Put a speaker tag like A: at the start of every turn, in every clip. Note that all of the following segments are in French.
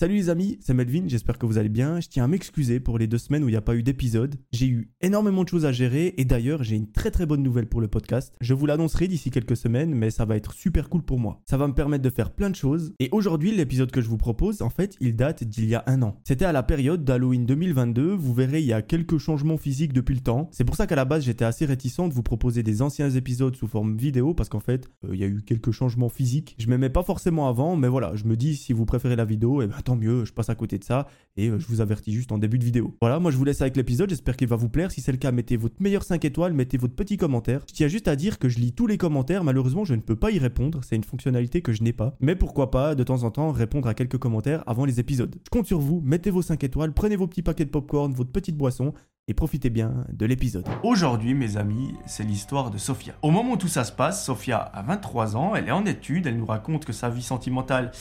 A: Salut les amis, c'est Melvin, j'espère que vous allez bien. Je tiens à m'excuser pour les deux semaines où il n'y a pas eu d'épisode. J'ai eu énormément de choses à gérer et d'ailleurs j'ai une très très bonne nouvelle pour le podcast. Je vous l'annoncerai d'ici quelques semaines mais ça va être super cool pour moi. Ça va me permettre de faire plein de choses et aujourd'hui l'épisode que je vous propose en fait il date d'il y a un an. C'était à la période d'Halloween 2022, vous verrez il y a quelques changements physiques depuis le temps. C'est pour ça qu'à la base j'étais assez réticent de vous proposer des anciens épisodes sous forme vidéo parce qu'en fait euh, il y a eu quelques changements physiques. Je m'aimais pas forcément avant mais voilà je me dis si vous préférez la vidéo et eh ben tant mieux, je passe à côté de ça et euh, je vous avertis juste en début de vidéo. Voilà, moi je vous laisse avec l'épisode, j'espère qu'il va vous plaire. Si c'est le cas, mettez votre meilleur 5 étoiles, mettez votre petit commentaire. Je tiens juste à dire que je lis tous les commentaires, malheureusement je ne peux pas y répondre, c'est une fonctionnalité que je n'ai pas. Mais pourquoi pas de temps en temps répondre à quelques commentaires avant les épisodes. Je compte sur vous, mettez vos 5 étoiles, prenez vos petits paquets de popcorn, votre petite boisson et profitez bien de l'épisode. Aujourd'hui, mes amis, c'est l'histoire de Sophia. Au moment où tout ça se passe, Sophia a 23 ans, elle est en études, elle nous raconte que sa vie sentimentale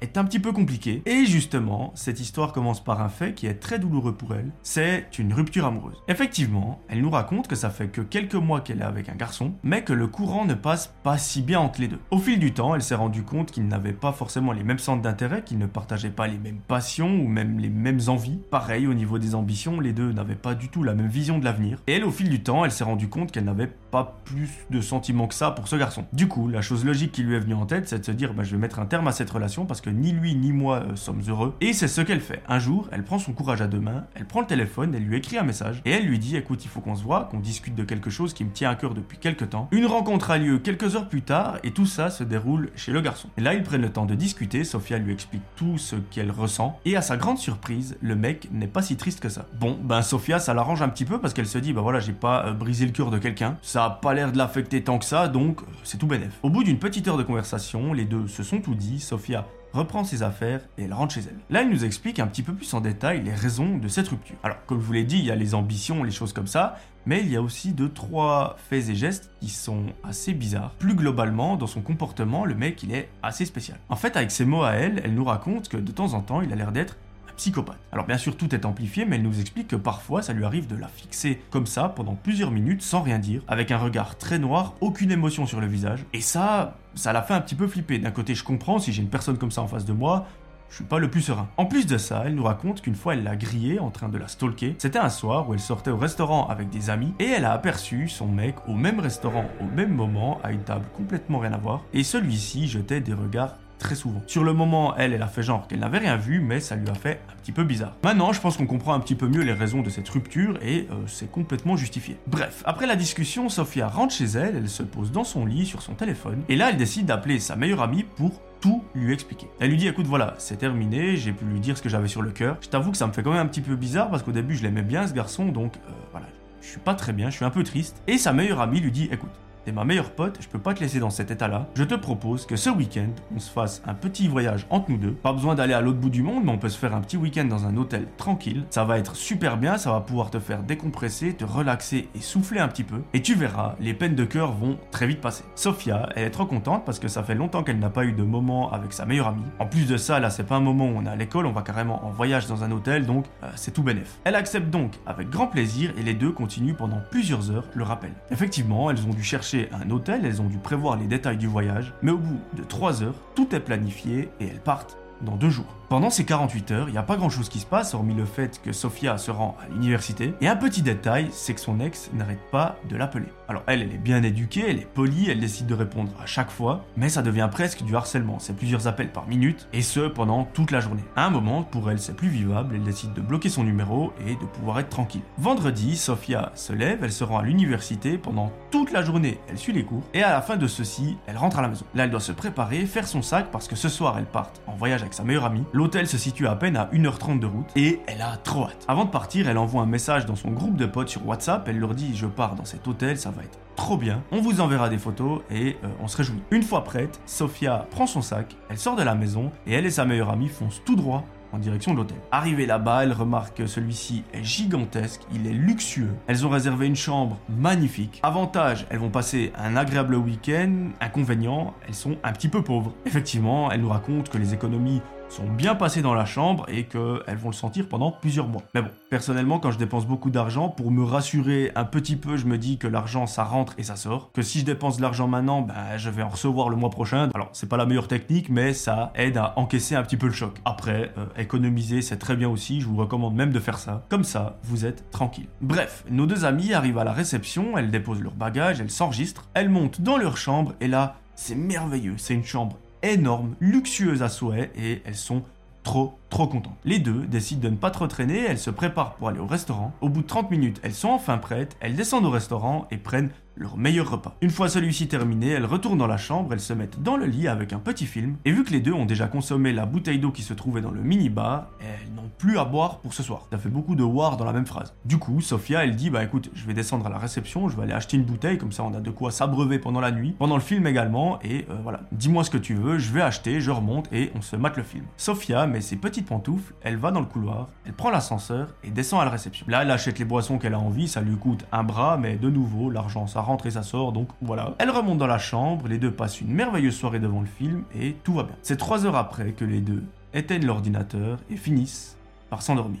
A: est un petit peu compliqué. Et justement, cette histoire commence par un fait qui est très douloureux pour elle, c'est une rupture amoureuse. Effectivement, elle nous raconte que ça fait que quelques mois qu'elle est avec un garçon, mais que le courant ne passe pas si bien entre les deux. Au fil du temps, elle s'est rendue compte qu'ils n'avaient pas forcément les mêmes centres d'intérêt, qu'ils ne partageaient pas les mêmes passions ou même les mêmes envies. Pareil, au niveau des ambitions, les deux n'avaient pas du tout la même vision de l'avenir. Et elle, au fil du temps, elle s'est rendue compte qu'elle n'avait pas plus de sentiments que ça pour ce garçon. Du coup, la chose logique qui lui est venue en tête, c'est de se dire, bah, je vais mettre un terme à cette relation parce que ni lui ni moi euh, sommes heureux. Et c'est ce qu'elle fait. Un jour, elle prend son courage à deux mains, elle prend le téléphone, elle lui écrit un message et elle lui dit écoute, il faut qu'on se voit, qu'on discute de quelque chose qui me tient à cœur depuis quelques temps. Une rencontre a lieu quelques heures plus tard et tout ça se déroule chez le garçon. Et là, ils prennent le temps de discuter, Sophia lui explique tout ce qu'elle ressent et à sa grande surprise, le mec n'est pas si triste que ça. Bon, ben Sophia, ça l'arrange un petit peu parce qu'elle se dit bah voilà, j'ai pas euh, brisé le cœur de quelqu'un, ça a pas l'air de l'affecter tant que ça, donc euh, c'est tout bénef. Au bout d'une petite heure de conversation, les deux se sont tout dit, Sophia reprend ses affaires et elle rentre chez elle. Là, elle nous explique un petit peu plus en détail les raisons de cette rupture. Alors, comme je vous l'ai dit, il y a les ambitions, les choses comme ça, mais il y a aussi deux, trois faits et gestes qui sont assez bizarres. Plus globalement, dans son comportement, le mec, il est assez spécial. En fait, avec ses mots à elle, elle nous raconte que de temps en temps, il a l'air d'être psychopathe. Alors bien sûr tout est amplifié, mais elle nous explique que parfois ça lui arrive de la fixer comme ça pendant plusieurs minutes sans rien dire, avec un regard très noir, aucune émotion sur le visage. Et ça, ça l'a fait un petit peu flipper. D'un côté je comprends, si j'ai une personne comme ça en face de moi, je suis pas le plus serein. En plus de ça, elle nous raconte qu'une fois elle l'a grillé en train de la stalker. C'était un soir où elle sortait au restaurant avec des amis et elle a aperçu son mec au même restaurant au même moment à une table complètement rien à voir et celui-ci jetait des regards très souvent. Sur le moment, elle, elle a fait genre qu'elle n'avait rien vu, mais ça lui a fait un petit peu bizarre. Maintenant, je pense qu'on comprend un petit peu mieux les raisons de cette rupture et euh, c'est complètement justifié. Bref, après la discussion, Sophia rentre chez elle, elle se pose dans son lit sur son téléphone, et là, elle décide d'appeler sa meilleure amie pour tout lui expliquer. Elle lui dit écoute voilà, c'est terminé, j'ai pu lui dire ce que j'avais sur le cœur. Je t'avoue que ça me fait quand même un petit peu bizarre parce qu'au début je l'aimais bien ce garçon donc euh, voilà, je suis pas très bien, je suis un peu triste. Et sa meilleure amie lui dit écoute, T'es ma meilleure pote, je peux pas te laisser dans cet état-là. Je te propose que ce week-end, on se fasse un petit voyage entre nous deux. Pas besoin d'aller à l'autre bout du monde, mais on peut se faire un petit week-end dans un hôtel tranquille. Ça va être super bien, ça va pouvoir te faire décompresser, te relaxer et souffler un petit peu. Et tu verras, les peines de cœur vont très vite passer. Sophia, elle est trop contente parce que ça fait longtemps qu'elle n'a pas eu de moment avec sa meilleure amie. En plus de ça, là, c'est pas un moment où on est à l'école, on va carrément en voyage dans un hôtel, donc euh, c'est tout bénef. Elle accepte donc avec grand plaisir et les deux continuent pendant plusieurs heures le rappel. Effectivement, elles ont dû chercher un hôtel, elles ont dû prévoir les détails du voyage, mais au bout de 3 heures, tout est planifié et elles partent dans deux jours. Pendant ces 48 heures, il n'y a pas grand chose qui se passe, hormis le fait que Sophia se rend à l'université. Et un petit détail, c'est que son ex n'arrête pas de l'appeler. Alors elle, elle est bien éduquée, elle est polie, elle décide de répondre à chaque fois, mais ça devient presque du harcèlement. C'est plusieurs appels par minute, et ce pendant toute la journée. À un moment, pour elle, c'est plus vivable, elle décide de bloquer son numéro et de pouvoir être tranquille. Vendredi, Sophia se lève, elle se rend à l'université pendant toute la journée, elle suit les cours, et à la fin de ceci, elle rentre à la maison. Là, elle doit se préparer, faire son sac, parce que ce soir, elle part en voyage avec sa meilleure amie. L'hôtel se situe à peine à 1h30 de route et elle a trop hâte. Avant de partir, elle envoie un message dans son groupe de potes sur WhatsApp. Elle leur dit Je pars dans cet hôtel, ça va être trop bien. On vous enverra des photos et euh, on se réjouit. Une fois prête, Sophia prend son sac, elle sort de la maison et elle et sa meilleure amie foncent tout droit en direction de l'hôtel. Arrivée là-bas, elle remarque que celui-ci est gigantesque, il est luxueux. Elles ont réservé une chambre magnifique. Avantage, elles vont passer un agréable week-end. Inconvénient, elles sont un petit peu pauvres. Effectivement, elle nous raconte que les économies sont bien passées dans la chambre et qu'elles vont le sentir pendant plusieurs mois. Mais bon, personnellement, quand je dépense beaucoup d'argent, pour me rassurer un petit peu, je me dis que l'argent ça rentre et ça sort. Que si je dépense de l'argent maintenant, ben, je vais en recevoir le mois prochain. Alors, c'est pas la meilleure technique, mais ça aide à encaisser un petit peu le choc. Après, euh, économiser, c'est très bien aussi, je vous recommande même de faire ça. Comme ça, vous êtes tranquille. Bref, nos deux amies arrivent à la réception, elles déposent leur bagage, elles s'enregistrent, elles montent dans leur chambre et là, c'est merveilleux, c'est une chambre énorme, luxueuse à souhait et elles sont trop trop contentes. Les deux décident de ne pas trop traîner, elles se préparent pour aller au restaurant. Au bout de 30 minutes, elles sont enfin prêtes, elles descendent au restaurant et prennent leur meilleur repas. Une fois celui-ci terminé, elles retournent dans la chambre, elles se mettent dans le lit avec un petit film, et vu que les deux ont déjà consommé la bouteille d'eau qui se trouvait dans le mini-bar, elles n'ont plus à boire pour ce soir. Ça fait beaucoup de war dans la même phrase. Du coup, Sophia, elle dit, bah écoute, je vais descendre à la réception, je vais aller acheter une bouteille, comme ça on a de quoi s'abreuver pendant la nuit, pendant le film également, et euh, voilà, dis-moi ce que tu veux, je vais acheter, je remonte, et on se mate le film. Sophia met ses petites pantoufles, elle va dans le couloir, elle prend l'ascenseur, et descend à la réception. Là, elle achète les boissons qu'elle a envie, ça lui coûte un bras, mais de nouveau, l'argent, ça rentre et ça sort, donc voilà. Elle remonte dans la chambre, les deux passent une merveilleuse soirée devant le film, et tout va bien. C'est trois heures après que les deux éteignent l'ordinateur et finissent par s'endormir.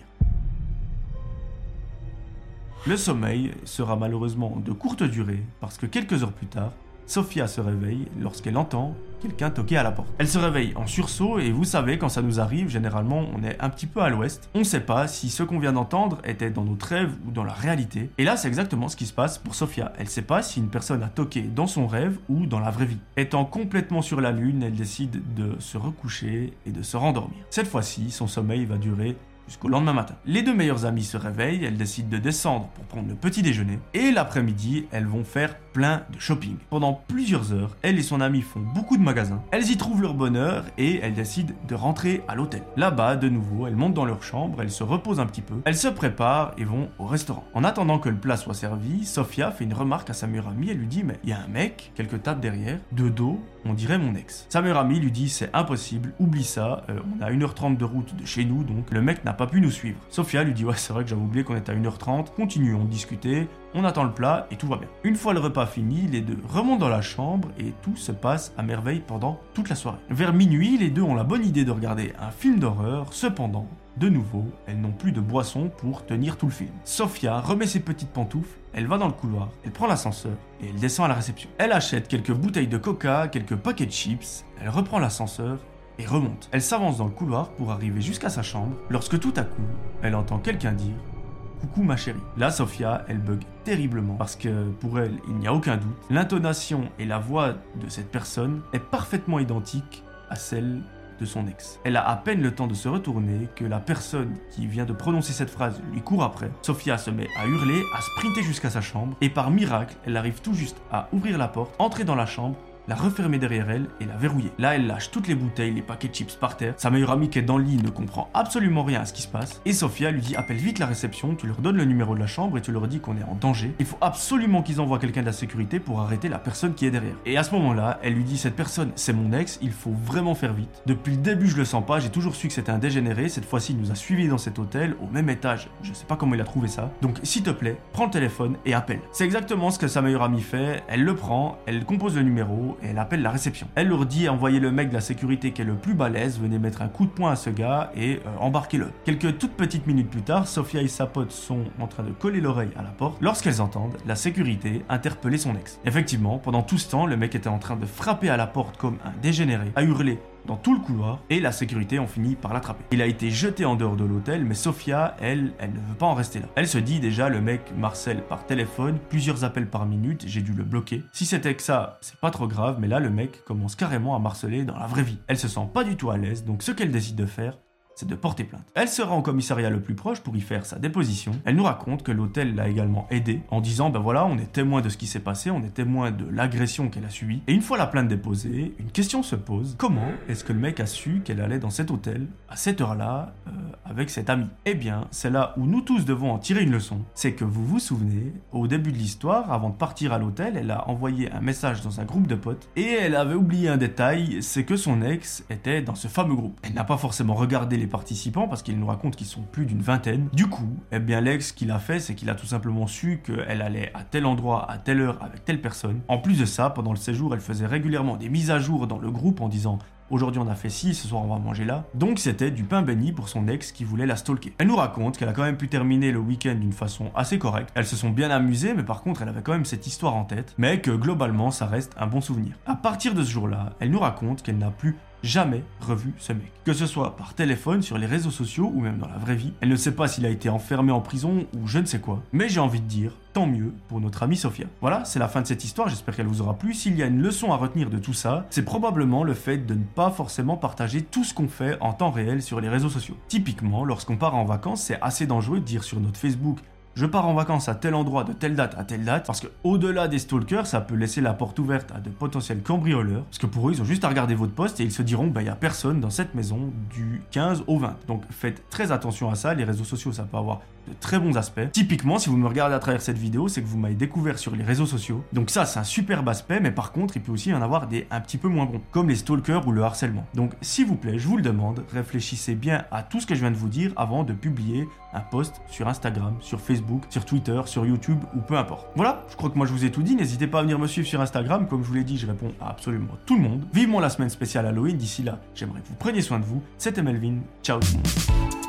A: Le sommeil sera malheureusement de courte durée parce que quelques heures plus tard, Sophia se réveille lorsqu'elle entend quelqu'un toquer à la porte. Elle se réveille en sursaut et vous savez, quand ça nous arrive, généralement on est un petit peu à l'ouest. On ne sait pas si ce qu'on vient d'entendre était dans notre rêve ou dans la réalité. Et là, c'est exactement ce qui se passe pour Sophia. Elle ne sait pas si une personne a toqué dans son rêve ou dans la vraie vie. Étant complètement sur la lune, elle décide de se recoucher et de se rendormir. Cette fois-ci, son sommeil va durer jusqu'au lendemain matin. Les deux meilleures amies se réveillent, elles décident de descendre pour prendre le petit déjeuner, et l'après-midi, elles vont faire plein de shopping. Pendant plusieurs heures, elle et son amie font beaucoup de magasins, elles y trouvent leur bonheur et elles décident de rentrer à l'hôtel. Là-bas, de nouveau, elles montent dans leur chambre, elles se reposent un petit peu, elles se préparent et vont au restaurant. En attendant que le plat soit servi, Sophia fait une remarque à sa meilleure amie, elle lui dit mais il y a un mec, quelques tables derrière, de dos, on dirait mon ex. Sa meilleure amie lui dit c'est impossible, oublie ça, euh, on a 1h30 de route de chez nous, donc le mec n'a pas pu nous suivre. Sophia lui dit ouais c'est vrai que j'avais oublié qu'on était à 1h30, continuons de discuter, on attend le plat et tout va bien. Une fois le repas fini, les deux remontent dans la chambre et tout se passe à merveille pendant toute la soirée. Vers minuit, les deux ont la bonne idée de regarder un film d'horreur, cependant, de nouveau, elles n'ont plus de boisson pour tenir tout le film. Sophia remet ses petites pantoufles, elle va dans le couloir, elle prend l'ascenseur et elle descend à la réception. Elle achète quelques bouteilles de coca, quelques paquets de chips, elle reprend l'ascenseur et remonte. Elle s'avance dans le couloir pour arriver jusqu'à sa chambre, lorsque tout à coup, elle entend quelqu'un dire Coucou ma chérie. Là, Sophia, elle bug terriblement parce que pour elle, il n'y a aucun doute, l'intonation et la voix de cette personne est parfaitement identique à celle de son ex. Elle a à peine le temps de se retourner que la personne qui vient de prononcer cette phrase lui court après. Sophia se met à hurler, à sprinter jusqu'à sa chambre et par miracle, elle arrive tout juste à ouvrir la porte, entrer dans la chambre la refermer derrière elle et la verrouiller. Là, elle lâche toutes les bouteilles, les paquets de chips par terre. Sa meilleure amie qui est dans le lit ne comprend absolument rien à ce qui se passe. Et Sophia lui dit appelle vite la réception, tu leur donnes le numéro de la chambre et tu leur dis qu'on est en danger. Il faut absolument qu'ils envoient quelqu'un de la sécurité pour arrêter la personne qui est derrière. Et à ce moment-là, elle lui dit cette personne, c'est mon ex, il faut vraiment faire vite. Depuis le début, je le sens pas, j'ai toujours su que c'était un dégénéré. Cette fois-ci, il nous a suivis dans cet hôtel, au même étage. Je sais pas comment il a trouvé ça. Donc, s'il te plaît, prends le téléphone et appelle. C'est exactement ce que sa meilleure amie fait. Elle le prend, elle compose le numéro elle appelle la réception. Elle leur dit envoyez le mec de la sécurité qui est le plus balèze, venez mettre un coup de poing à ce gars et euh, embarquez-le. Quelques toutes petites minutes plus tard, Sophia et sa pote sont en train de coller l'oreille à la porte lorsqu'elles entendent la sécurité interpeller son ex. Effectivement, pendant tout ce temps, le mec était en train de frapper à la porte comme un dégénéré, à hurler dans tout le couloir et la sécurité ont fini par l'attraper. Il a été jeté en dehors de l'hôtel, mais Sophia, elle, elle ne veut pas en rester là. Elle se dit déjà, le mec Marcel par téléphone, plusieurs appels par minute, j'ai dû le bloquer. Si c'était que ça, c'est pas trop grave, mais là, le mec commence carrément à marceler dans la vraie vie. Elle se sent pas du tout à l'aise, donc ce qu'elle décide de faire, c'est de porter plainte. Elle se rend au commissariat le plus proche pour y faire sa déposition. Elle nous raconte que l'hôtel l'a également aidée en disant ben voilà, on est témoin de ce qui s'est passé, on est témoin de l'agression qu'elle a subie. Et une fois la plainte déposée, une question se pose comment est-ce que le mec a su qu'elle allait dans cet hôtel à cette heure-là euh, avec cet ami? Eh bien, c'est là où nous tous devons en tirer une leçon. C'est que vous vous souvenez, au début de l'histoire, avant de partir à l'hôtel, elle a envoyé un message dans un groupe de potes et elle avait oublié un détail, c'est que son ex était dans ce fameux groupe. Elle n'a pas forcément regardé les participants parce qu'il nous raconte qu'ils sont plus d'une vingtaine. Du coup, eh bien l'ex qu'il a fait, c'est qu'il a tout simplement su qu'elle allait à tel endroit, à telle heure, avec telle personne. En plus de ça, pendant le séjour, elle faisait régulièrement des mises à jour dans le groupe en disant aujourd'hui on a fait ci, ce soir on va manger là. Donc c'était du pain béni pour son ex qui voulait la stalker. Elle nous raconte qu'elle a quand même pu terminer le week-end d'une façon assez correcte. Elles se sont bien amusées, mais par contre elle avait quand même cette histoire en tête, mais que globalement ça reste un bon souvenir. À partir de ce jour-là, elle nous raconte qu'elle n'a plus jamais revu ce mec. Que ce soit par téléphone, sur les réseaux sociaux ou même dans la vraie vie. Elle ne sait pas s'il a été enfermé en prison ou je ne sais quoi. Mais j'ai envie de dire, tant mieux pour notre amie Sophia. Voilà, c'est la fin de cette histoire, j'espère qu'elle vous aura plu. S'il y a une leçon à retenir de tout ça, c'est probablement le fait de ne pas forcément partager tout ce qu'on fait en temps réel sur les réseaux sociaux. Typiquement, lorsqu'on part en vacances, c'est assez dangereux de dire sur notre Facebook je pars en vacances à tel endroit de telle date à telle date, parce que au-delà des stalkers, ça peut laisser la porte ouverte à de potentiels cambrioleurs, parce que pour eux, ils ont juste à regarder votre poste et ils se diront, bah, il y a personne dans cette maison du 15 au 20. Donc faites très attention à ça, les réseaux sociaux, ça peut avoir de très bons aspects. Typiquement, si vous me regardez à travers cette vidéo, c'est que vous m'avez découvert sur les réseaux sociaux. Donc ça, c'est un superbe aspect, mais par contre, il peut aussi y en avoir des un petit peu moins bons, comme les stalkers ou le harcèlement. Donc s'il vous plaît, je vous le demande, réfléchissez bien à tout ce que je viens de vous dire avant de publier un post sur Instagram, sur Facebook, sur Twitter, sur YouTube ou peu importe. Voilà, je crois que moi je vous ai tout dit. N'hésitez pas à venir me suivre sur Instagram. Comme je vous l'ai dit, je réponds à absolument tout le monde. Vivement la semaine spéciale Halloween. D'ici là, j'aimerais que vous preniez soin de vous. C'était Melvin. Ciao tout le monde.